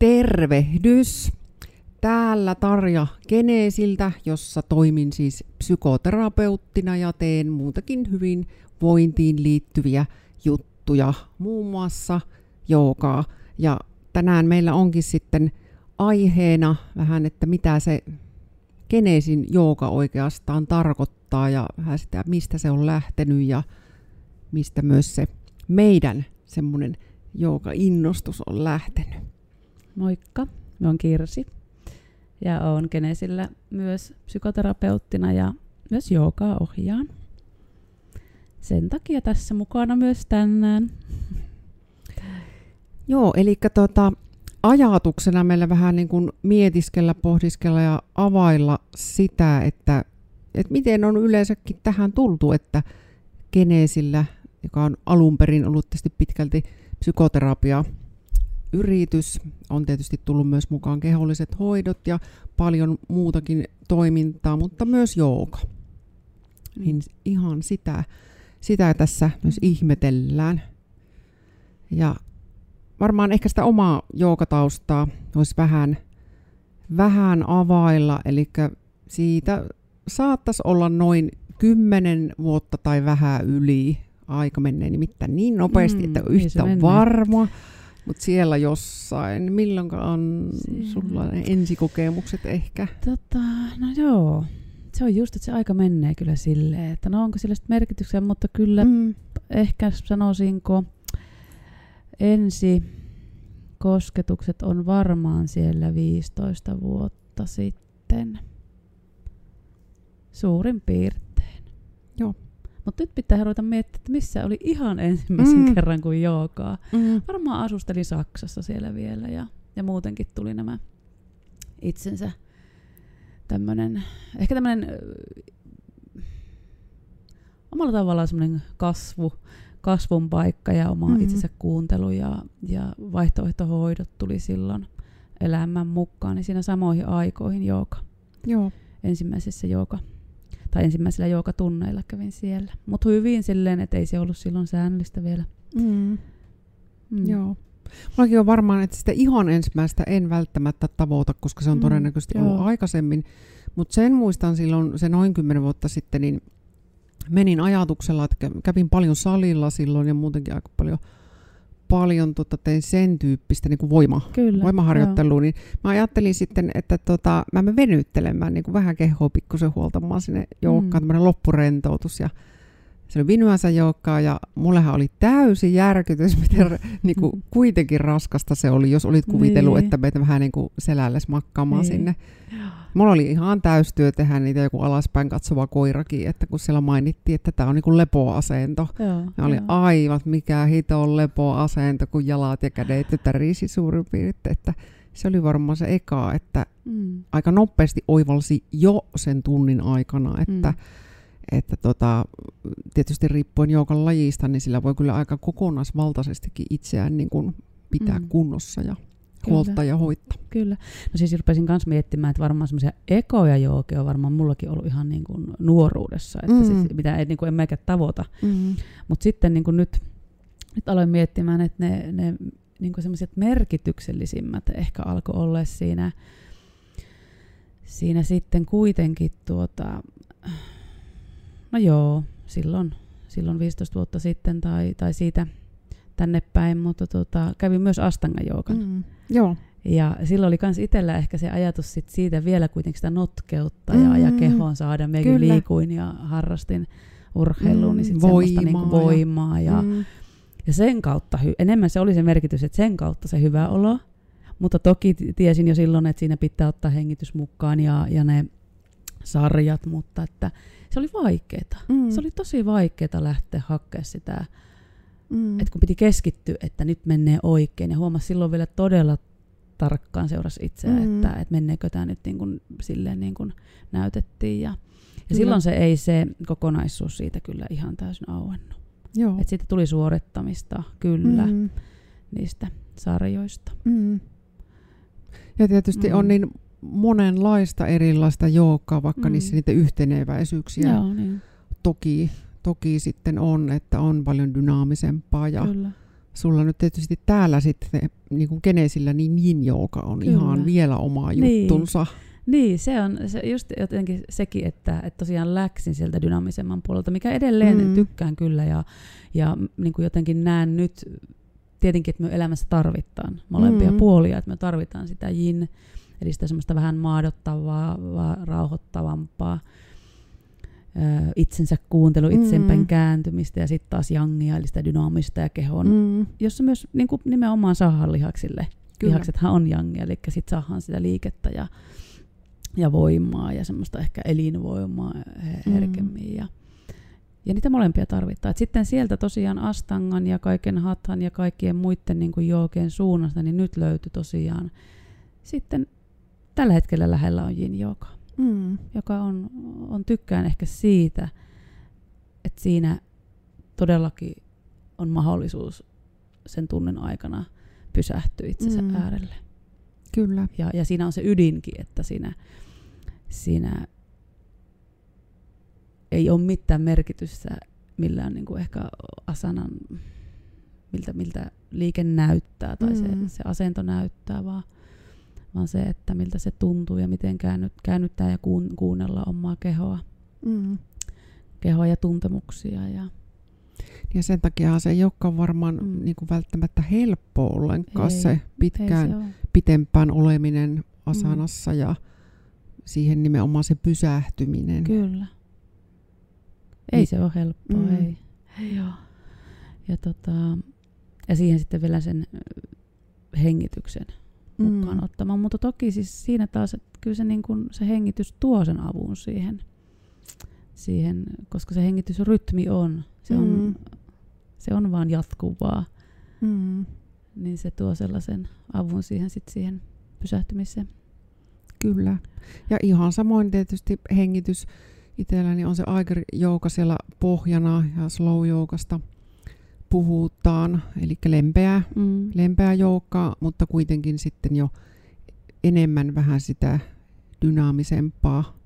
Tervehdys! Täällä Tarja Geneesiltä, jossa toimin siis psykoterapeuttina ja teen muutakin hyvinvointiin liittyviä juttuja, muun muassa joogaa. Ja tänään meillä onkin sitten aiheena vähän, että mitä se Geneesin jooga oikeastaan tarkoittaa ja vähän sitä, mistä se on lähtenyt ja mistä myös se meidän semmoinen jooga-innostus on lähtenyt. Moikka, mä oon Kirsi ja oon Genesillä myös psykoterapeuttina ja myös joogaa ohjaan. Sen takia tässä mukana myös tänään. Joo, eli tota, ajatuksena meillä vähän niin kuin mietiskellä, pohdiskella ja availla sitä, että, että miten on yleensäkin tähän tultu, että Geneesillä, joka on alun perin ollut tietysti pitkälti psykoterapia yritys, on tietysti tullut myös mukaan keholliset hoidot ja paljon muutakin toimintaa, mutta myös jooga. Niin mm. ihan sitä, sitä tässä myös ihmetellään. Ja varmaan ehkä sitä omaa joogataustaa voisi vähän, vähän availla, eli siitä saattaisi olla noin kymmenen vuotta tai vähän yli. Aika menee nimittäin niin nopeasti, mm, että yhtä varma. Mutta siellä jossain, milloin on sulla ne ensikokemukset ehkä? Tota, no joo, se on just, että se aika menee kyllä silleen, että no onko sillä merkityksiä, mutta kyllä mm. ehkä sanoisinko ensi kosketukset on varmaan siellä 15 vuotta sitten. Suurin piirtein. Joo. Mutta nyt pitää ruveta miettiä, että missä oli ihan ensimmäisen mm. kerran kuin joogaa. Mm. Varmaan asustelin Saksassa siellä vielä ja, ja muutenkin tuli nämä itsensä tämmöinen, ehkä tämmöinen omalla tavallaan semmoinen kasvu, kasvun paikka ja oma mm-hmm. itsensä kuuntelu ja, ja vaihtoehtohoidot tuli silloin elämän mukaan, niin siinä samoihin aikoihin jooga. Joo. Ensimmäisessä jooga tai ensimmäisillä joogatunneilla kävin siellä. Mutta hyvin silleen, että ei se ollut silloin säännöllistä vielä. Mm. Mm. Joo. Mullakin on varmaan, että sitä ihan ensimmäistä en välttämättä tavoita, koska se on mm, todennäköisesti joo. ollut aikaisemmin. Mutta sen muistan silloin, se noin kymmenen vuotta sitten, niin menin ajatuksella, että kävin paljon salilla silloin ja muutenkin aika paljon paljon tota, tein sen tyyppistä niin kuin voima, Kyllä, voimaharjoittelua, joo. niin mä ajattelin sitten, että tota, mä menen venyttelemään niin kuin vähän kehoa pikkusen huoltamaan sinne joukkaan, mm. tämmöinen loppurentoutus ja se oli vinuansa joukkaa ja mullehan oli täysin järkytys, miten niin kuin, kuitenkin raskasta se oli, jos olit kuvitellut, niin. että meitä vähän niin kuin selälles makkaamaan niin. sinne. Mulla oli ihan täystyö tehdä niitä joku alaspäin katsova koirakin, että kun siellä mainittiin, että tämä on niin kuin lepoasento. Joo, ja oli aivan mikä hito on lepoasento, kun jalat ja kädet tärisi suurin piirtein. Että se oli varmaan se eka, että mm. aika nopeasti oivalsi jo sen tunnin aikana, että mm että tota, tietysti riippuen joukan lajista, niin sillä voi kyllä aika kokonaisvaltaisestikin itseään niin kuin pitää mm. kunnossa ja huolta ja hoittaa. Kyllä. No siis rupesin myös miettimään, että varmaan semmoisia ekoja jookia on varmaan mullakin ollut ihan niin kuin nuoruudessa, että mm. siis, mitä ei, niin kuin en mäkään tavoita. Mm. Mutta sitten niin kuin nyt, nyt aloin miettimään, että ne, ne niin kuin semmoiset merkityksellisimmät ehkä alkoi olla siinä, siinä sitten kuitenkin tuota, No joo, silloin, silloin 15 vuotta sitten tai, tai siitä tänne päin, mutta tota, kävin myös Astanga joogan. Mm, joo. Ja silloin oli myös itsellä ehkä se ajatus sit siitä vielä kuitenkin sitä notkeutta mm, ja, ja mm. kehoon saada. Mekin liikuin ja harrastin urheilua, mm, niin sitten semmoista niinku voimaa. Ja, mm. ja sen kautta, enemmän se oli se merkitys, että sen kautta se hyvä olo. Mutta toki tiesin jo silloin, että siinä pitää ottaa hengitys mukaan ja, ja ne sarjat, mutta että se oli vaikeeta. Mm. Se oli tosi vaikeeta lähteä hakemaan sitä, mm. että kun piti keskittyä, että nyt menee oikein. Ja huomasi silloin vielä todella tarkkaan seurasi itseä, mm. että, että menneekö tämä nyt niin kuin, silleen niin kuin näytettiin. Ja, ja silloin se ei se kokonaisuus siitä kyllä ihan täysin auennut. Joo. Et siitä tuli suorittamista, kyllä, mm. niistä sarjoista. Mm. Ja tietysti mm. on niin monenlaista erilaista joukkaa, vaikka mm. niissä niitä yhteneväisyyksiä Joo, niin. toki, toki sitten on, että on paljon dynaamisempaa ja Kyllä. sulla nyt tietysti täällä sitten niin kuin Genesillä niin yin joka on Kyllä. ihan vielä oma niin. juttunsa. Niin, se on se just jotenkin sekin, että, että tosiaan läksin sieltä dynaamisemman puolelta, mikä edelleen mm. tykkään kyllä ja, ja niin kuin jotenkin näen nyt tietenkin, että me elämässä tarvitaan molempia mm. puolia, että me tarvitaan sitä yin, eli sitä semmoista vähän maadottavaa, rauhoittavampaa itsensä kuuntelu, itsenpäin mm. kääntymistä ja sitten taas jangia, eli sitä dynaamista ja kehon, mm. jossa myös niin kuin nimenomaan saadaan lihaksille. Kyllä. Lihaksethan on jangia, eli sitten saadaan sitä liikettä ja, ja voimaa ja semmoista ehkä elinvoimaa herkemmin. Mm. Ja, ja niitä molempia tarvitaan. Et sitten sieltä tosiaan Astangan ja kaiken Hathan ja kaikkien muiden niin kuin jookeen suunnasta, niin nyt löytyi tosiaan sitten tällä hetkellä lähellä on Jin Joka, mm. joka on, on tykkään ehkä siitä, että siinä todellakin on mahdollisuus sen tunnin aikana pysähtyä itsensä mm. äärelle. Kyllä. Ja, ja siinä on se ydinkin, että siinä, siinä ei ole mitään merkitystä millään niin kuin ehkä asanan, miltä, miltä liike näyttää tai mm. se, se asento näyttää, vaan, vaan se, että miltä se tuntuu ja miten käännyt, käännyttää ja kuun, kuunnella omaa kehoa. Mm. Kehoa ja tuntemuksia. Ja, ja sen takia se ei olekaan varmaan mm. niin kuin välttämättä helppo ollenkaan ei, se pitkään, se pitempään oleminen asanassa mm. ja siihen nimenomaan se pysähtyminen. Kyllä. Ei niin. se ole helppoa, mm. ei. Joo. Ja, tota, ja siihen sitten vielä sen hengityksen mm. mukaan ottamaan. Mutta toki siis siinä taas, että kyllä se, niin kun, se hengitys tuo sen avun siihen, siihen koska se hengitysrytmi on, se on, mm. se on vaan jatkuvaa. Mm. Niin se tuo sellaisen avun siihen, sit siihen pysähtymiseen. Kyllä. Ja ihan samoin tietysti hengitys itselläni on se Aiger Jouka siellä pohjana ja slow joukasta puhutaan, eli lempeä, mm. lempeä joukka, mutta kuitenkin sitten jo enemmän vähän sitä dynaamisempaa.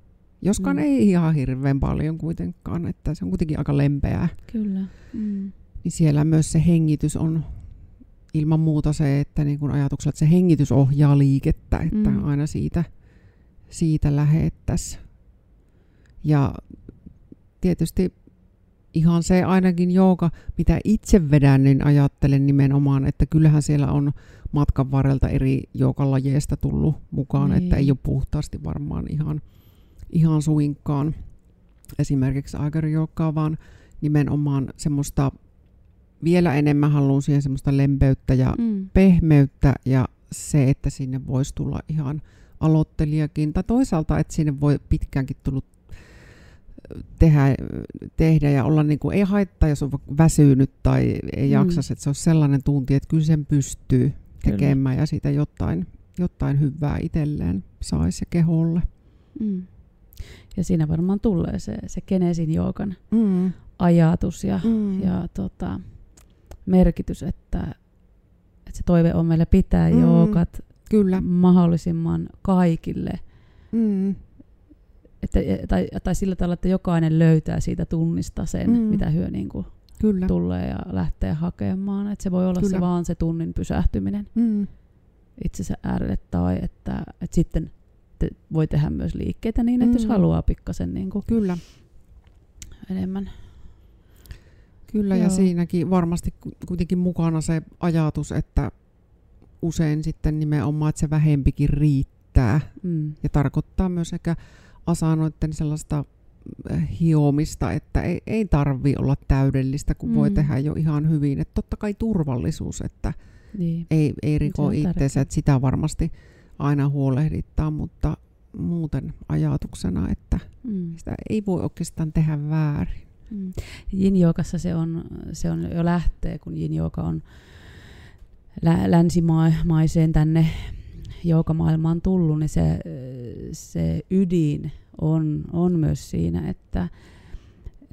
Joskaan mm. ei ihan hirveän paljon kuitenkaan, että se on kuitenkin aika lempeää. Kyllä. Mm. Niin siellä myös se hengitys on ilman muuta se, että niin kun ajatuksella, että se hengitys ohjaa liikettä, että mm. aina siitä, siitä lähettäisiin ja tietysti ihan se ainakin jooga, mitä itse vedän, niin ajattelen nimenomaan, että kyllähän siellä on matkan varrelta eri joukalajeista tullut mukaan, niin. että ei ole puhtaasti varmaan ihan, ihan suinkaan esimerkiksi aikarijoukkaa, vaan nimenomaan semmoista vielä enemmän haluan siihen semmoista lempeyttä ja mm. pehmeyttä ja se, että sinne voisi tulla ihan aloittelijakin, tai toisaalta, että sinne voi pitkäänkin tullut tehdä, tehdä ja olla niin kuin, ei haittaa, jos on väsynyt tai ei mm. että se on sellainen tunti, että kyllä sen pystyy tekemään kyllä. ja siitä jotain, jotain hyvää itselleen saisi ja keholle. Mm. Ja siinä varmaan tulee se, se Genesin joogan mm. ajatus ja, mm. ja tota, merkitys, että, että se toive on meillä pitää mm. joogat Kyllä. mahdollisimman kaikille. Mm että, tai, tai sillä tavalla, että jokainen löytää siitä tunnista sen, mm. mitä hyö niin kuin Kyllä. tulee ja lähtee hakemaan. Että se voi olla Kyllä. se vaan se tunnin pysähtyminen mm. itsensä äärelle tai että, että sitten te voi tehdä myös liikkeitä niin, että mm. jos haluaa pikkasen niin kuin Kyllä. enemmän. Kyllä, Joo. ja siinäkin varmasti kuitenkin mukana se ajatus, että usein sitten nimenomaan, että se vähempikin riittää. Mm. Ja tarkoittaa myös ehkä asanoiden sellaista äh, hiomista, että ei, ei tarvi olla täydellistä, kun mm. voi tehdä jo ihan hyvin. Että totta kai turvallisuus, että niin. ei, ei riko itseensä, että sitä varmasti aina huolehdittaa, mutta muuten ajatuksena, että mm. sitä ei voi oikeastaan tehdä väärin. Mm. Yin-joogassa se on, se on jo lähtee, kun yin-jooga on lä- länsimaiseen tänne joukamaailmaan tullut, niin se, se ydin on, on myös siinä, että,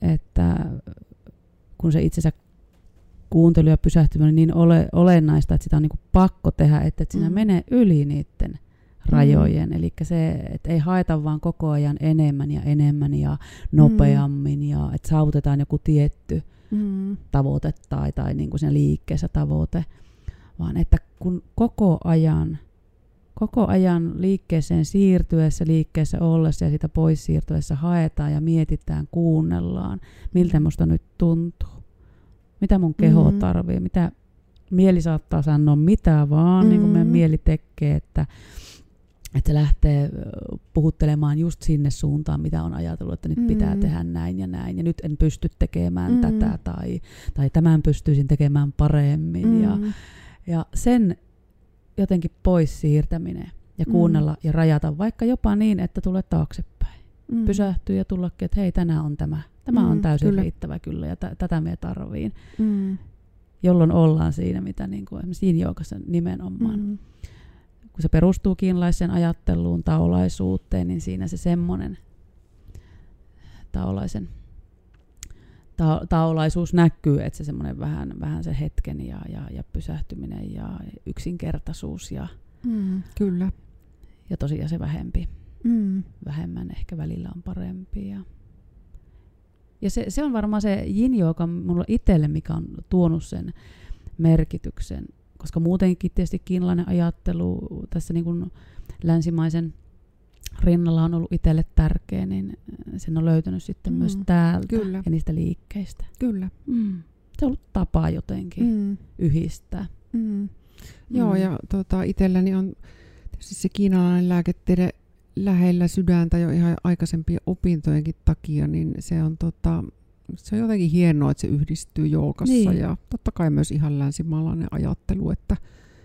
että kun se itsensä kuuntelu ja pysähtyminen on niin ole, olennaista, että sitä on niin kuin pakko tehdä, että, että siinä mm. menee yli niiden rajojen. Mm. Eli se, että ei haeta vaan koko ajan enemmän ja enemmän ja nopeammin mm. ja että saavutetaan joku tietty mm. tavoite tai, tai niin kuin siinä liikkeessä tavoite, vaan että kun koko ajan, koko ajan liikkeeseen siirtyessä, liikkeessä ollessa ja sitä pois siirtyessä haetaan ja mietitään, kuunnellaan, miltä musta nyt tuntuu, mitä mun keho mm. tarvii, mitä mieli saattaa sanoa mitä vaan, mm. niin kuin meidän mm. mieli tekee, että että se lähtee puhuttelemaan just sinne suuntaan, mitä on ajatellut, että nyt mm. pitää tehdä näin ja näin, ja nyt en pysty tekemään mm. tätä, tai, tai tämän pystyisin tekemään paremmin. Mm. Ja, ja sen jotenkin pois siirtäminen ja mm. kuunnella mm. ja rajata, vaikka jopa niin, että tulee taaksepäin. Mm. Pysähtyy ja tullakin, että hei, tänään on tämä. Tämä mm, on täysin kyllä. riittävä kyllä, ja t- tätä me tarviin. Mm. Jolloin ollaan siinä, mitä niin kuin esimerkiksi nimenomaan. Mm kun se perustuu kiinalaiseen ajatteluun, taolaisuuteen, niin siinä se semmoinen taolaisen ta- taolaisuus näkyy, että se semmoinen vähän, vähän se hetken ja, ja, ja pysähtyminen ja yksinkertaisuus ja, mm, kyllä. ja tosiaan se vähempi. Mm. Vähemmän ehkä välillä on parempi. Ja, ja se, se on varmaan se jin, joka mulla itselle, mikä on tuonut sen merkityksen koska muutenkin tietysti kiinalainen ajattelu tässä niin kuin länsimaisen rinnalla on ollut itselle tärkeä, niin sen on löytänyt sitten mm. myös täältä Kyllä. ja niistä liikkeistä. Kyllä. Mm. Se on ollut tapa jotenkin mm. yhdistää. Mm. Joo, mm. ja tota, itselläni on tietysti se kiinalainen lääketiede lähellä sydäntä jo ihan aikaisempien opintojenkin takia, niin se on tota, se on jotenkin hienoa, että se yhdistyy joukassa niin. ja totta kai myös ihan länsimaalainen ajattelu, että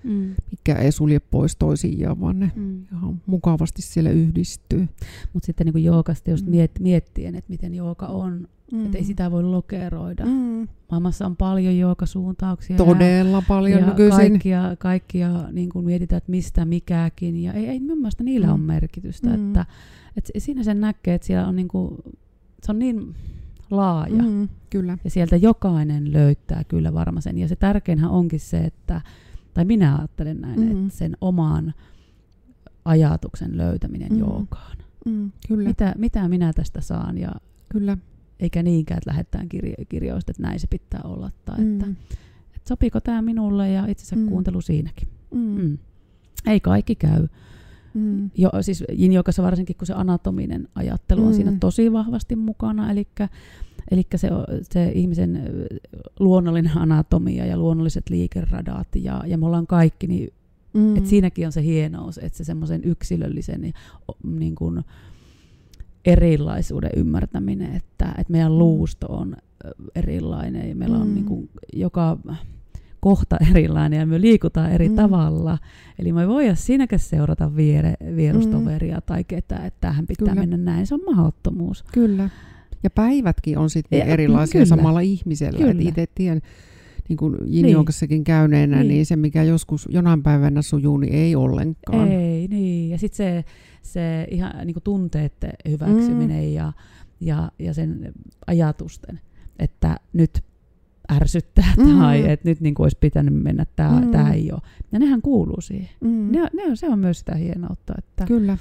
mm. mikä ei sulje pois toisiaan, vaan ne mm. ihan mukavasti siellä yhdistyy. Mutta sitten niin joukasta just mm. miet, miettien, että miten jouka on, mm. että ei sitä voi lokeroida. Mm. Maailmassa on paljon joukasuuntauksia. Todella ja, paljon ja nykyisin. Kaikkia, kaikkia niin kuin mietitään, että mistä mikäkin. Ja ei, ei mun mielestä niillä mm. on merkitystä. Mm. Että, että siinä sen näkee, että siellä on niin kuin, se on niin laaja. Mm, kyllä. Ja sieltä jokainen löytää kyllä varma sen. Ja se tärkeinhän onkin se, että, tai minä ajattelen näin, mm. että sen oman ajatuksen löytäminen mm. joogaan. Mm, kyllä. Mitä, mitä minä tästä saan ja kyllä. eikä niinkään, että lähdetään kirjo- kirjoista, että näin se pitää olla. Tai mm. että, että sopiiko tämä minulle ja itse asiassa mm. kuuntelu siinäkin. Mm. Mm. Ei kaikki käy. Mm. Jo, siis yin varsinkin, kun se anatominen ajattelu mm. on siinä mm. tosi vahvasti mukana, eli Eli se, se ihmisen luonnollinen anatomia ja luonnolliset liikeradat ja, ja me ollaan kaikki, niin mm. et siinäkin on se hienous, että se semmoisen yksilöllisen niin kuin, erilaisuuden ymmärtäminen, että, että meidän mm. luusto on erilainen ja meillä on mm. niin kuin, joka kohta erilainen ja me liikutaan eri mm. tavalla. Eli me voida siinäkään seurata viere, vierustoveria mm. tai ketään, että tähän pitää Kyllä. mennä näin. Se on mahdottomuus. Kyllä. Ja päivätkin on sitten erilaisia kyllä. samalla ihmisellä. Kyllä. itse tiedän, niin kuin Jinjokassakin niin. käyneenä, niin. niin se mikä joskus jonain päivänä sujuu, niin ei ollenkaan. Ei, niin. Ja sitten se, se ihan niin kuin tunteiden hyväksyminen mm. ja, ja, ja sen ajatusten, että nyt ärsyttää mm. tai että nyt niin kuin olisi pitänyt mennä, tämä mm. Tää ei ole. Ja nehän kuuluu siihen. Mm. Ne, ne on, se on myös sitä hienoutta. Että Kyllä.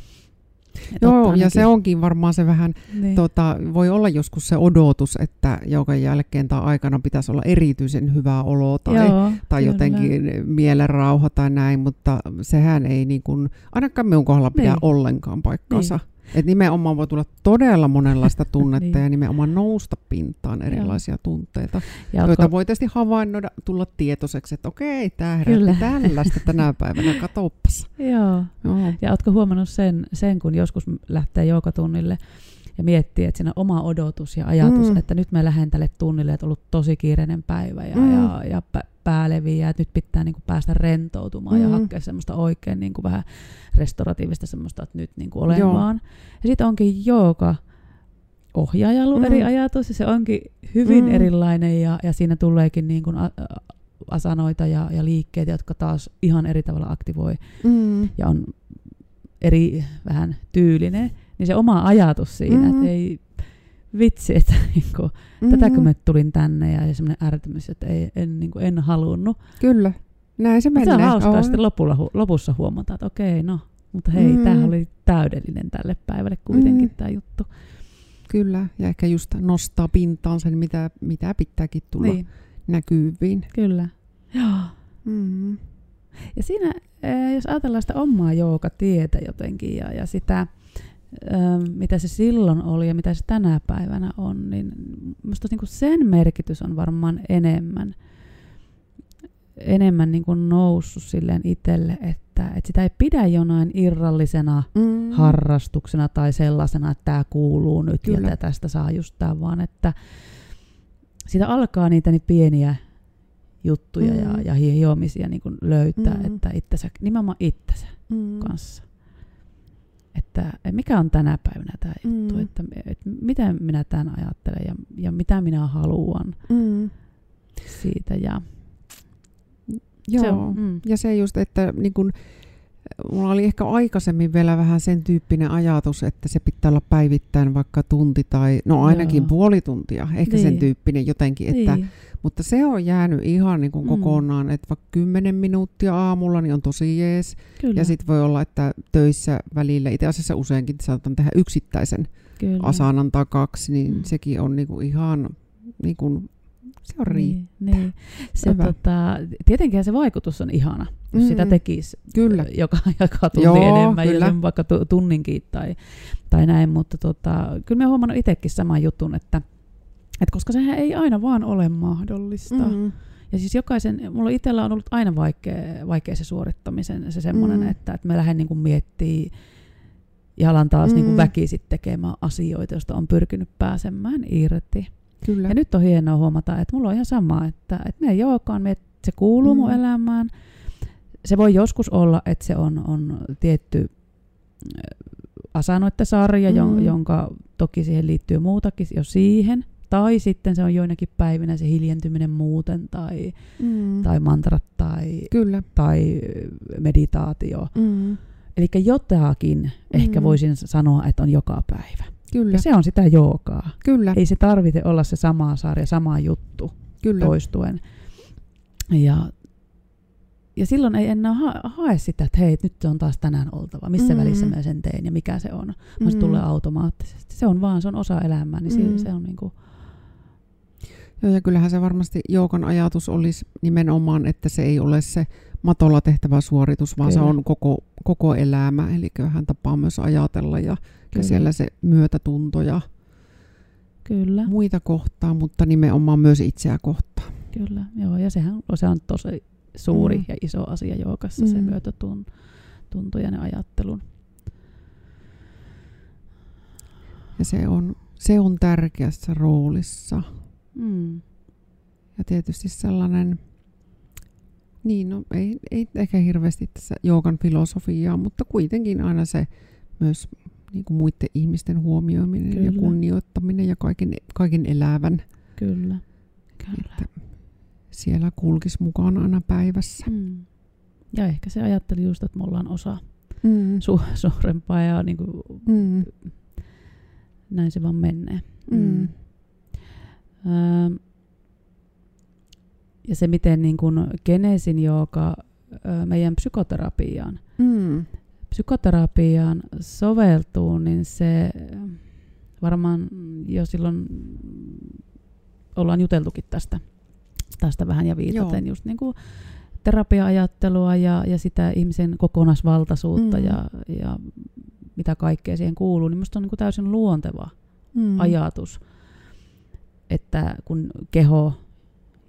Joo, ja se onkin varmaan se vähän, niin. tota, voi olla joskus se odotus, että joka jälkeen tai aikana pitäisi olla erityisen hyvää oloa tai, Joo, tai jotenkin mielenrauha tai näin, mutta sehän ei niin kuin, ainakaan minun kohdalla pidä niin. ollenkaan paikkaansa. Niin. Et nimenomaan voi tulla todella monenlaista tunnetta niin. ja nimenomaan nousta pintaan erilaisia Joo. tunteita, ja joita ootko... voi tietysti havainnoida, tulla tietoiseksi, että okei, tämä herätti tällaista tänä päivänä, katoppas. Joo. Joo. Ja oletko huomannut sen, sen, kun joskus lähtee joukatunnille ja miettii, että siinä oma odotus ja ajatus, mm. että nyt mä lähden tälle tunnille, että on ollut tosi kiireinen päivä ja, mm. ja, ja pääleviä, että nyt pitää niin kuin päästä rentoutumaan mm. ja hakea semmoista oikein niin kuin vähän restoratiivista semmoista, että nyt niin kuin olen Joo. vaan. Ja sitten onkin jooga ohjaajalla mm. eri ajatus ja se onkin hyvin mm. erilainen ja, ja siinä tuleekin niin kuin asanoita ja, ja liikkeitä, jotka taas ihan eri tavalla aktivoi mm. ja on eri vähän tyylinen, niin se oma ajatus siinä, mm. että ei vitsi, että niinku, mm-hmm. tätäkö mä tulin tänne ja semmoinen ärtymys, että ei, en, niinku, en halunnut. Kyllä, näin se menee. Se on hauskaa sitten lopulla, lopussa huomata, että okei, no, mutta hei, mm. tämähän oli täydellinen tälle päivälle kuitenkin mm. tämä juttu. Kyllä, ja ehkä just nostaa pintaan sen, mitä, mitä pitääkin tulla niin. näkyviin. Kyllä, joo. Mm. Ja siinä, eh, jos ajatellaan sitä omaa tietä jotenkin ja, ja sitä, mitä se silloin oli ja mitä se tänä päivänä on, niin minusta niin sen merkitys on varmaan enemmän, enemmän niin kuin noussut silleen itselle, että, että sitä ei pidä jonain irrallisena mm. harrastuksena tai sellaisena, että tämä kuuluu nyt Kyllä. ja tästä saa just tämä, vaan että sitä alkaa niitä niin pieniä juttuja mm. ja, ja hiomisia niin kuin löytää, mm. että itsensä, nimenomaan itsensä mm. kanssa. Että mikä on tänä päivänä tämä mm. juttu, että, että miten minä tämän ajattelen ja, ja mitä minä haluan mm. siitä. Ja, Joo, se on, mm. ja se just, että niin kun, mulla oli ehkä aikaisemmin vielä vähän sen tyyppinen ajatus, että se pitää olla päivittäin vaikka tunti tai, no ainakin Joo. puoli tuntia, ehkä niin. sen tyyppinen jotenkin, että niin mutta se on jäänyt ihan niin kuin mm. kokonaan, että vaikka 10 minuuttia aamulla niin on tosi jees. Kyllä. Ja sitten voi olla, että töissä välillä, itse asiassa useinkin saatan tehdä yksittäisen Kyllä. asanan tai kaksi, niin mm. sekin on niin kuin ihan niin kuin se on riittää. Niin, niin. Se, tota, tietenkin se vaikutus on ihana, jos mm. sitä tekisi kyllä. joka, joka tunti Joo, enemmän, kyllä. ja sen vaikka tunninkin tai, tai näin, mutta tota, kyllä mä oon huomannut itsekin saman jutun, että et koska sehän ei aina vaan ole mahdollista. Mm-hmm. Ja siis jokaisen, mulla itsellä on ollut aina vaikea, vaikea se suorittamisen, se semmoinen, mm. että, että mä lähden niin miettimään ja alan taas mm. niin väkisit tekemään asioita, joista on pyrkinyt pääsemään irti. Kyllä. Ja nyt on hienoa huomata, että mulla on ihan sama, että, että ne ei olekaan, että se kuuluu mm. mun elämään. Se voi joskus olla, että se on, on tietty asanoitte-sarja, mm. jonka toki siihen liittyy muutakin jo siihen – tai sitten se on joinakin päivinä se hiljentyminen muuten, tai, mm. tai mantrat, tai, Kyllä. tai meditaatio. Mm. Eli jotakin mm. ehkä voisin sanoa, että on joka päivä. Kyllä. Ja se on sitä joogaa. Kyllä. Ei se tarvitse olla se sama sarja, sama juttu Kyllä. toistuen. Ja, ja silloin ei enää ha- hae sitä, että hei, nyt se on taas tänään oltava. Missä mm. välissä mä sen teen ja mikä se on. Mm. Se tulee automaattisesti. Se on vaan, se on osa elämää, niin mm. se on niin kuin Joo, ja kyllähän se varmasti Joukon ajatus olisi nimenomaan, että se ei ole se matolla tehtävä suoritus, vaan Kyllä. se on koko, koko elämä. Eli hän tapaa myös ajatella ja, ja siellä se myötätunto ja Kyllä. muita kohtaa, mutta nimenomaan myös itseä kohtaan. Kyllä, joo, ja sehän se on tosi suuri mm. ja iso asia Joukassa, mm. se myötätunto ja ne ajattelun. Ja se on, se on tärkeässä roolissa. Mm. Ja tietysti sellainen, niin no ei, ei ehkä hirveästi tässä joogan filosofiaa, mutta kuitenkin aina se myös niin kuin muiden ihmisten huomioiminen Kyllä. ja kunnioittaminen ja kaiken, kaiken elävän. Kyllä. Kyllä. Että siellä kulkisi mukaan aina päivässä. Mm. Ja ehkä se ajatteli just, että me ollaan osa mm. su- suurempaa ja niin kuin, mm. näin se vaan menee. Mm. Mm. Öö, ja se, miten niin kuin genesin joka meidän psykoterapiaan, mm. Psykoterapiaan soveltuu, niin se varmaan jo silloin ollaan juteltukin tästä, tästä vähän ja viitaten Joo. just niin kuin terapia-ajattelua ja, ja sitä ihmisen kokonaisvaltaisuutta mm. ja, ja mitä kaikkea siihen kuuluu, niin minusta on niin kuin täysin luonteva mm. ajatus – että kun keho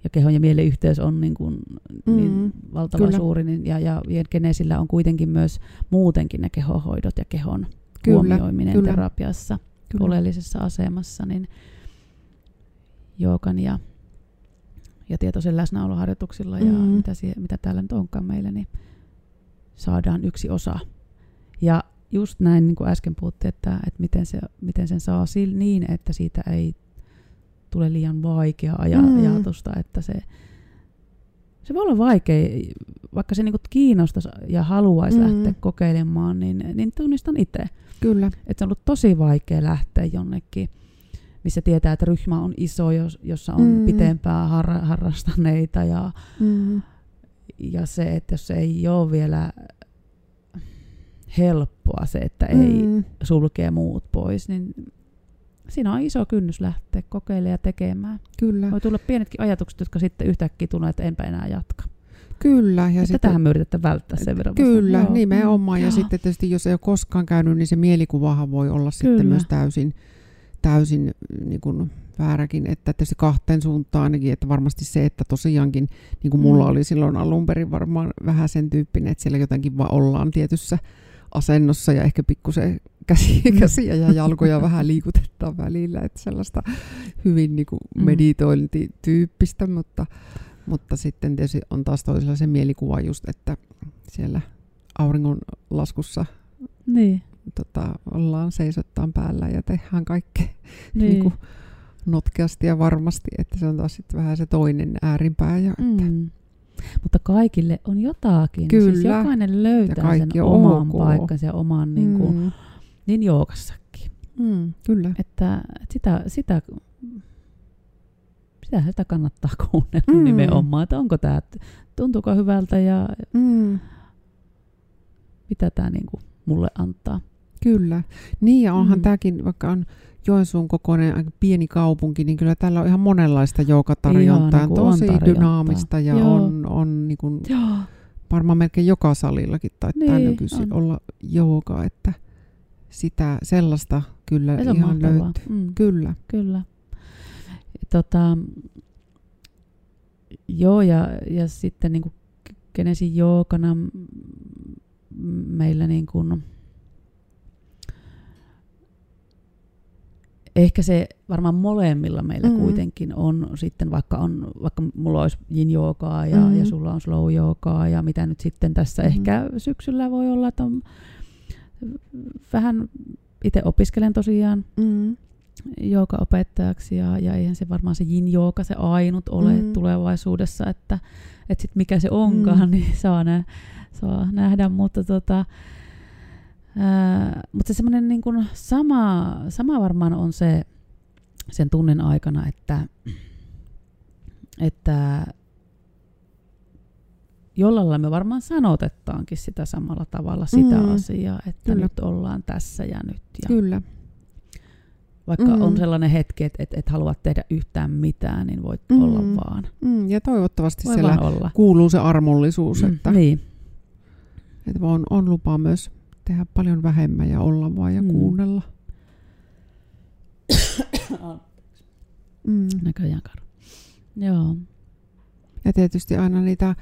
ja kehon ja mielen yhteys on niin kuin, mm, niin valtavan kyllä. suuri, niin, ja, ja geneesillä on kuitenkin myös muutenkin ne kehohoidot ja kehon kyllä, huomioiminen kyllä. terapiassa kyllä. oleellisessa asemassa, niin joogan ja, ja tietoisen läsnäoloharjoituksilla mm. ja mitä, siihen, mitä täällä nyt onkaan meillä, niin saadaan yksi osa. Ja just näin, niin kuin äsken puhuttiin, että, että miten, se, miten sen saa niin, että siitä ei tule liian vaikea aja, mm. ajatusta, että se, se voi olla vaikea, vaikka se niinku kiinnostaisi ja haluaisi mm. lähteä kokeilemaan, niin, niin tunnistan itse. Kyllä. Että se on ollut tosi vaikea lähteä jonnekin, missä tietää, että ryhmä on iso, jos, jossa on mm. pitempää har, harrastaneita ja, mm. ja se, että jos se ei ole vielä helppoa se, että mm. ei sulkee muut pois, niin siinä on iso kynnys lähteä kokeilemaan ja tekemään. Kyllä. Voi tulla pienetkin ajatukset, jotka sitten yhtäkkiä tulee, että enpä enää jatka. Kyllä. Ja sitten, tähän me yritetään välttää sen verran. Kyllä, Joo. nimenomaan. Ja Joo. sitten tietysti jos ei ole koskaan käynyt, niin se mielikuvahan voi olla kyllä. sitten myös täysin, täysin niin kuin vääräkin, että tietysti kahteen suuntaan ainakin, että varmasti se, että tosiaankin, niin kuin mulla mm. oli silloin alun perin varmaan vähän sen tyyppinen, että siellä jotenkin vaan ollaan tietyssä asennossa ja ehkä pikkusen käsiä, mm. käsiä ja jalkoja vähän liikutetaan välillä, että sellaista hyvin niin kuin mm. meditointityyppistä, mutta, mutta sitten tietysti on taas toisella se mielikuva just, että siellä auringon laskussa niin. tota, ollaan seisottaan päällä ja tehdään kaikkea niin. niin kuin notkeasti ja varmasti, että se on taas sitten vähän se toinen ääripää. Ja, että. Mm. Mutta kaikille on jotakin. Siis Kyllä. Siis jokainen löytää sen oman ok. paikkansa ja oman niin kuin, mm. Niin jookassakin. Mm, kyllä. Että, että sitä, sitä, sitä, sitä kannattaa kuunnella mm. nimenomaan, että onko tämä, tuntuuko hyvältä ja mm. mitä tämä niin kuin mulle antaa. Kyllä. Niin ja onhan mm. tämäkin, vaikka on Joensuun kokoinen aika pieni kaupunki, niin kyllä täällä on ihan monenlaista joukatarjontaa. Niin tosi on dynaamista ja Joo. on, on niin kuin, varmaan melkein joka salillakin taitaa niin, nykyisin olla joukaa, että sitä sellaista kyllä Se ihan löytyy. Mm. Kyllä. Kyllä. Tota, joo, ja, ja sitten niin kuin joukana meillä niin kuin, ehkä se varmaan molemmilla meillä mm-hmm. kuitenkin on sitten, vaikka, on, vaikka mulla olisi yin joogaa ja, mm-hmm. ja sulla on slow joogaa ja mitä nyt sitten tässä mm-hmm. ehkä syksyllä voi olla, että on vähän itse opiskelen tosiaan mm-hmm. opettajaksi ja, ja eihän se varmaan se yin jooga se ainut ole mm-hmm. tulevaisuudessa, että, että sit mikä se onkaan, mm-hmm. niin saa, nä, saa nähdä, mutta tota, mutta se semmoinen niin kuin sama, sama varmaan on se sen tunnin aikana, että, että jollain me varmaan sanotetaankin sitä samalla tavalla, sitä mm. asiaa, että Kyllä. nyt ollaan tässä ja nyt. Ja Kyllä. Vaikka mm. on sellainen hetki, että et, et haluat tehdä yhtään mitään, niin voit mm. olla vaan. Mm. Ja toivottavasti Voi siellä olla. kuuluu se armollisuus, mm. että, niin. että on, on lupa myös tehdä paljon vähemmän ja olla vaan ja mm. kuunnella. mm. Näköjään karu. Joo. Ja tietysti aina niitä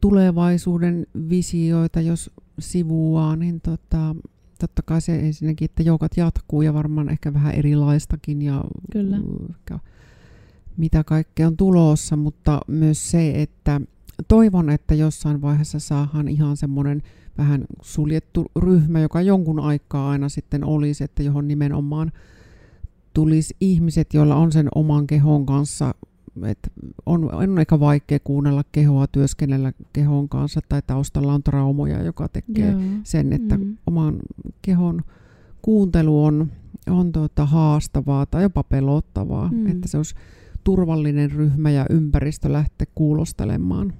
tulevaisuuden visioita, jos sivuaa, niin tota, totta kai se ensinnäkin, että joukat jatkuu ja varmaan ehkä vähän erilaistakin ja Kyllä. mitä kaikkea on tulossa, mutta myös se, että toivon, että jossain vaiheessa saadaan ihan semmoinen vähän suljettu ryhmä, joka jonkun aikaa aina sitten olisi, että johon nimenomaan tulisi ihmiset, joilla on sen oman kehon kanssa, että on, on aika vaikea kuunnella kehoa, työskennellä kehon kanssa tai taustalla on traumoja, joka tekee Joo. sen, että mm. oman kehon kuuntelu on, on tuota haastavaa tai jopa pelottavaa, mm. että se olisi turvallinen ryhmä ja ympäristö lähteä kuulostelemaan.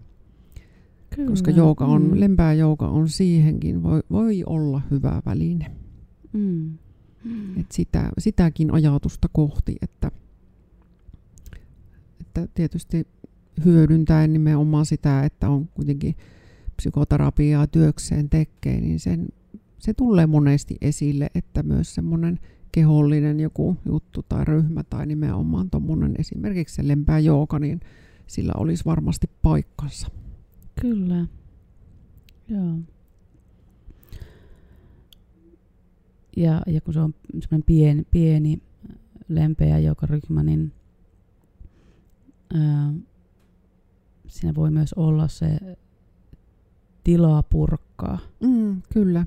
Kyllä. Koska jouka on, mm. lempää jouka on siihenkin, voi, voi olla hyvä väline. Mm. Mm. Et sitä, sitäkin ajatusta kohti, että, että tietysti hyödyntäen nimenomaan sitä, että on kuitenkin psykoterapiaa työkseen tekee, niin sen, se tulee monesti esille, että myös semmoinen kehollinen joku juttu tai ryhmä tai nimenomaan tuommoinen esimerkiksi se lempää jooga, niin sillä olisi varmasti paikkansa. Kyllä. Joo. Ja, ja kun se on semmoinen pieni, pieni lempeä joka ryhmä, niin siinä voi myös olla se tilaa purkaa. Mm, kyllä.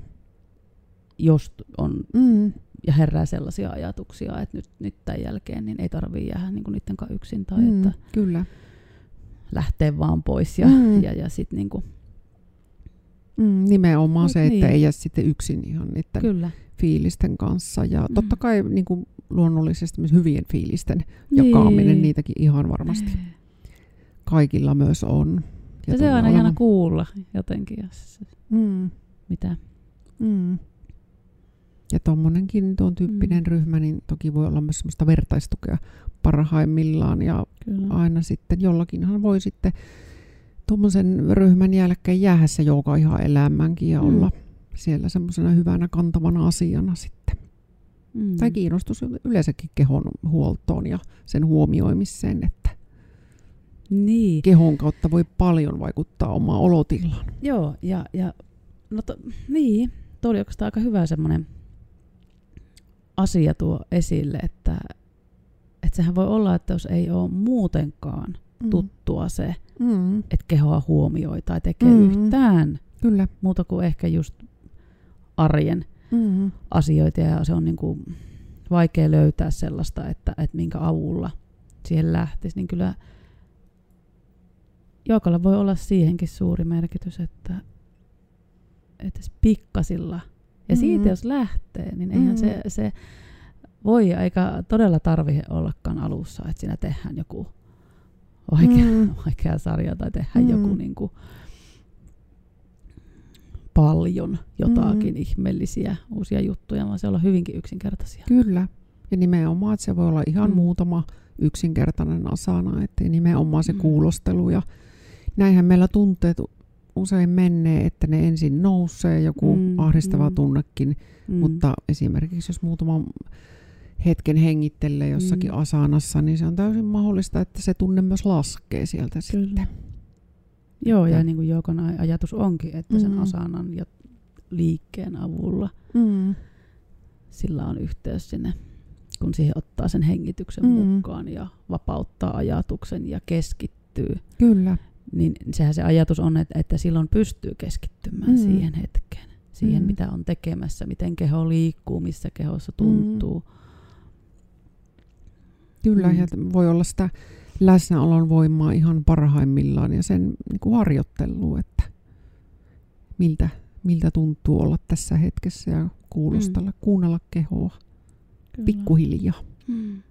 Jos on mm. ja herää sellaisia ajatuksia, että nyt, nyt tämän jälkeen niin ei tarvitse jäädä niin niiden kanssa yksin. Tai mm, että, kyllä lähteä vaan pois ja, mm. ja, ja sitten niinku Mm, nimenomaan se, että niin. ei jää sitten yksin ihan niiden Kyllä. Fiilisten kanssa. Ja mm. totta kai niin kuin luonnollisesti myös hyvien fiilisten niin. jakaminen, niitäkin ihan varmasti kaikilla myös on. Ja, ja se on aina ihana kuulla jotenkin, jos mm. mitä. Mm. Ja tuommoinenkin tuon tyyppinen mm. ryhmä, niin toki voi olla myös semmoista vertaistukea parhaimmillaan. Ja Kyllä. aina sitten jollakinhan voi sitten tuommoisen ryhmän jälkeen jäädä se jouka ihan elämänkin ja mm. olla siellä semmoisena hyvänä kantavana asiana sitten. Mm. Tai kiinnostus yleensäkin kehon huoltoon ja sen huomioimiseen, että niin. kehon kautta voi paljon vaikuttaa omaan olotilaan. Joo, ja, ja no to, niin, tuo oli oikeastaan aika hyvä semmoinen asia tuo esille, että, että sehän voi olla, että jos ei ole muutenkaan mm. tuttua se, mm. että kehoa huomioi tai tekee mm. yhtään Kyllä. muuta kuin ehkä just arjen mm. asioita ja se on niin kuin vaikea löytää sellaista, että, että minkä avulla siihen lähtisi, niin kyllä joukalla voi olla siihenkin suuri merkitys, että, että pikkasilla – ja siitä mm-hmm. jos lähtee, niin eihän mm-hmm. se, se voi eikä todella tarvitse ollakaan alussa, että siinä tehdään joku vaikea, mm. vaikea sarja tai tehdään mm. joku niin kuin, paljon jotakin mm. ihmeellisiä uusia juttuja, vaan se on hyvinkin yksinkertaisia. Kyllä. Ja nimenomaan, että se voi olla ihan mm. muutama yksinkertainen asana, että nimenomaan se mm. kuulostelu ja näinhän meillä tunteet usein menee, että ne ensin nousee, joku mm, ahdistava mm, tunnekin, mm. mutta esimerkiksi jos muutama hetken hengittelee jossakin mm. asanassa, niin se on täysin mahdollista, että se tunne myös laskee sieltä Kyllä. sitten. Joo, ja, ja niin kuin Joukon ajatus onkin, että mm. sen asanan ja liikkeen avulla mm. sillä on yhteys sinne, kun siihen ottaa sen hengityksen mm. mukaan ja vapauttaa ajatuksen ja keskittyy. Kyllä niin sehän se ajatus on, että, että silloin pystyy keskittymään mm. siihen hetkeen, siihen mm. mitä on tekemässä, miten keho liikkuu, missä kehossa tuntuu. Mm. Kyllä, mm. ja voi olla sitä läsnäolon voimaa ihan parhaimmillaan ja sen niin kuin harjoittelu, että miltä, miltä tuntuu olla tässä hetkessä ja kuulostella, mm. kuunnella kehoa Kyllä. pikkuhiljaa. Mm.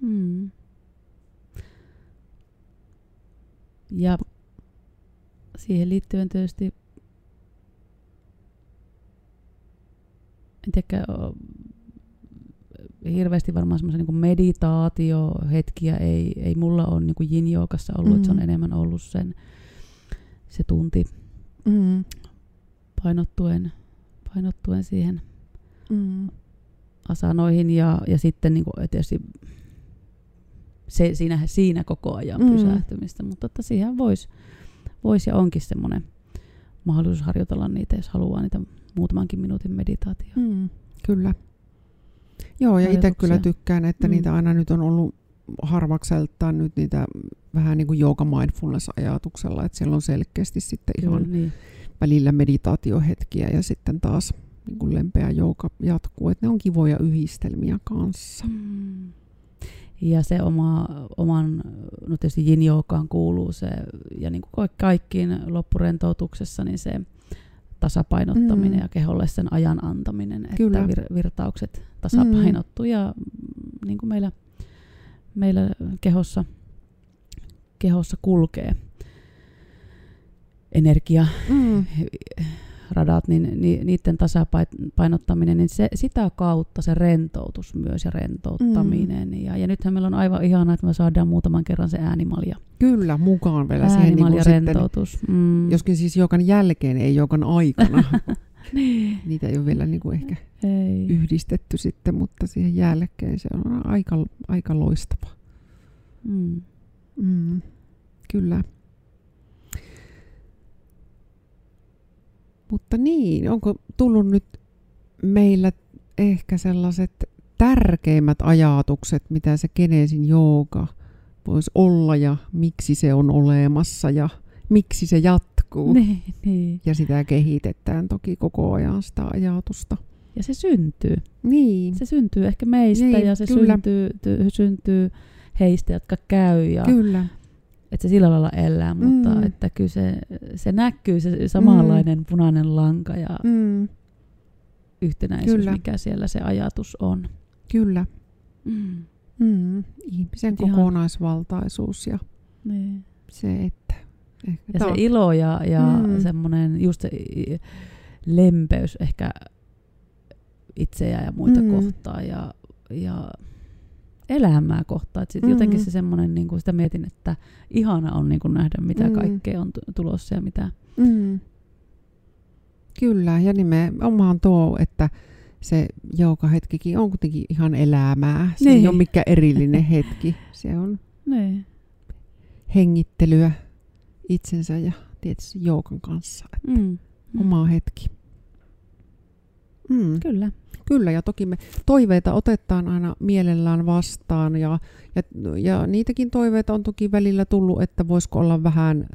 Mm. Ja siihen liittyen tietysti en tiedä, hirveästi varmaan semmoisia niin meditaatiohetkiä ei, ei mulla ole niin yin ollut, mm. että se on mm. enemmän ollut sen se tunti mm. painottuen, painottuen siihen mm. asanoihin ja, ja sitten niin kuin, tietysti se, siinä, siinä koko ajan mm. pysähtymistä, mutta että siihen voisi vois ja onkin semmoinen mahdollisuus harjoitella niitä, jos haluaa niitä muutamankin minuutin meditaatio. Mm, kyllä. Joo, ja itse kyllä tykkään, että mm. niitä aina nyt on ollut harvakseltaan nyt niitä vähän niin kuin jooga mindfulness-ajatuksella, että siellä on selkeästi sitten ihan Kyllä, niin. välillä meditaatiohetkiä ja sitten taas niin kuin lempeä jooga jatkuu, että ne on kivoja yhdistelmiä kanssa. Mm. Ja se oma, oman, no tietysti yin kuuluu se, ja niin kuin kaikkiin loppurentoutuksessa, niin se tasapainottaminen mm. ja keholle sen ajan antaminen, Kyllä. että vir, virtaukset tasapainottuu mm. ja niin kuin meillä, meillä kehossa, kehossa kulkee energia mm radat, niin, niin niiden tasapainottaminen, niin se, sitä kautta se rentoutus myös ja rentouttaminen. Mm. Ja, ja nythän meillä on aivan ihanaa, että me saadaan muutaman kerran se äänimalja. Kyllä, mukaan vielä siihen niin rentoutus. Sitten, mm. Joskin siis jokan jälkeen, ei jokan aikana. niin. Niitä ei ole vielä niin kuin ehkä ei. yhdistetty sitten, mutta siihen jälkeen se on aika, aika loistava. Mm. Mm. Kyllä. Mutta niin, onko tullut nyt meillä ehkä sellaiset tärkeimmät ajatukset, mitä se Genesin jooga voisi olla ja miksi se on olemassa ja miksi se jatkuu. Niin, niin. Ja sitä kehitetään toki koko ajan sitä ajatusta. Ja se syntyy. Niin. Se syntyy ehkä meistä niin, ja se syntyy, ty, syntyy heistä, jotka käy. Ja, kyllä että se sillä lailla elää, mutta mm. että kyllä se, se näkyy, se samanlainen mm. punainen lanka ja mm. yhtenäisyys, kyllä. mikä siellä se ajatus on. Kyllä. Mm. Mm. Ihmisen Ihan. kokonaisvaltaisuus ja niin. se, että... Ehkä ja se ilo ja, ja mm. semmoinen just se lempeys ehkä itseä ja muita mm. kohtaan ja, ja elämää kohtaan. Sitten mm-hmm. jotenkin se semmoinen, niin kuin sitä mietin, että ihana on niin kuin nähdä, mitä mm. kaikkea on tulossa ja mitä. Mm. Kyllä, ja nimenomaan tuo, että se hetkikin on kuitenkin ihan elämää. Se niin. ei ole mikään erillinen hetki. Se on niin. hengittelyä itsensä ja tietysti joukan kanssa. Että mm. Oma hetki. Mm. Kyllä. Kyllä, ja toki me toiveita otetaan aina mielellään vastaan, ja, ja, ja niitäkin toiveita on toki välillä tullut, että voisiko olla vähän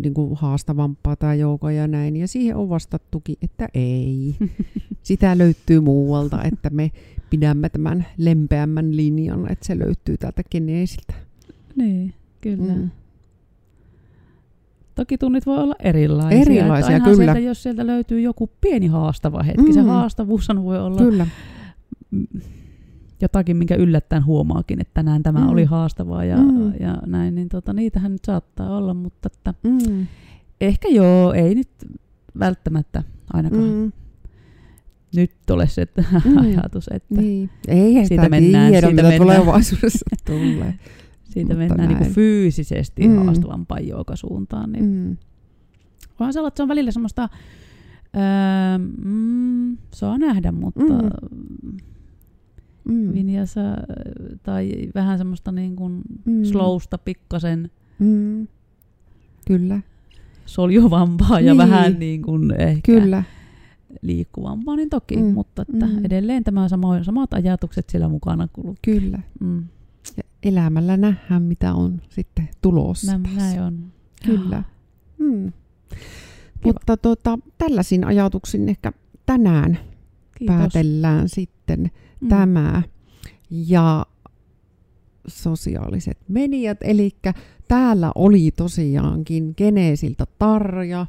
niin kuin haastavampaa tämä jouko ja näin, ja siihen on vastattukin, että ei. Sitä löytyy muualta, että me pidämme tämän lempeämmän linjan, että se löytyy täältä Geneesiltä. Niin, kyllä. Mm. Toki tunnit voi olla erilaisia. Erilaisia, kyllä. Sieltä, jos sieltä löytyy joku pieni haastava hetki, mm. se haastavuus voi olla kyllä. jotakin, minkä yllättäen huomaakin, että tänään tämä mm. oli haastavaa ja, mm. ja näin, niin tota, niitähän nyt saattaa olla, mutta että mm. ehkä joo, ei nyt välttämättä ainakaan mm. nyt ole se mm. ajatus, että niin. ei siitä mennään, tiedä, siitä mennään. tulevaisuudessa tulee siitä Mutta mennään niin kuin fyysisesti mm. haastavampaan suuntaan. Niin mm. Voihan se olla, että se on välillä semmoista, öö, mm, saa nähdä, mutta mm. Mm. Vinjassa, tai vähän semmoista niin kuin mm. slowsta pikkasen mm. Kyllä. soljuvampaa ja niin. vähän niin kuin ehkä Kyllä. liikkuvampaa, niin toki, mm. mutta että mm. edelleen tämä sama, samat ajatukset siellä mukana kulkee. Kyllä. Mm. Elämällä nähdään, mitä on sitten tulossa. Näin, näin on. Kyllä. Mm. Mutta tota, tällaisin ajatuksin ehkä tänään Kiitos. päätellään sitten mm. tämä ja sosiaaliset mediat. Eli täällä oli tosiaankin Geneesiltä Tarja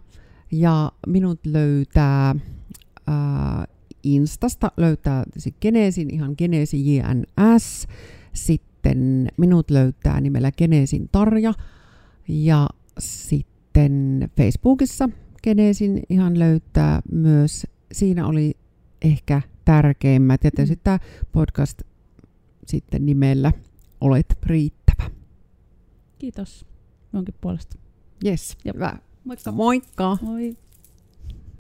ja minut löytää ää, Instasta löytää Geneesin ihan Geneesi JNS. Sitten sitten minut löytää nimellä Geneesin Tarja ja sitten Facebookissa Geneesin ihan löytää myös. Siinä oli ehkä tärkeimmät ja tietysti tämä podcast sitten nimellä Olet riittävä. Kiitos minunkin puolesta. Yes, hyvä. Moikka. Moikka. Moi.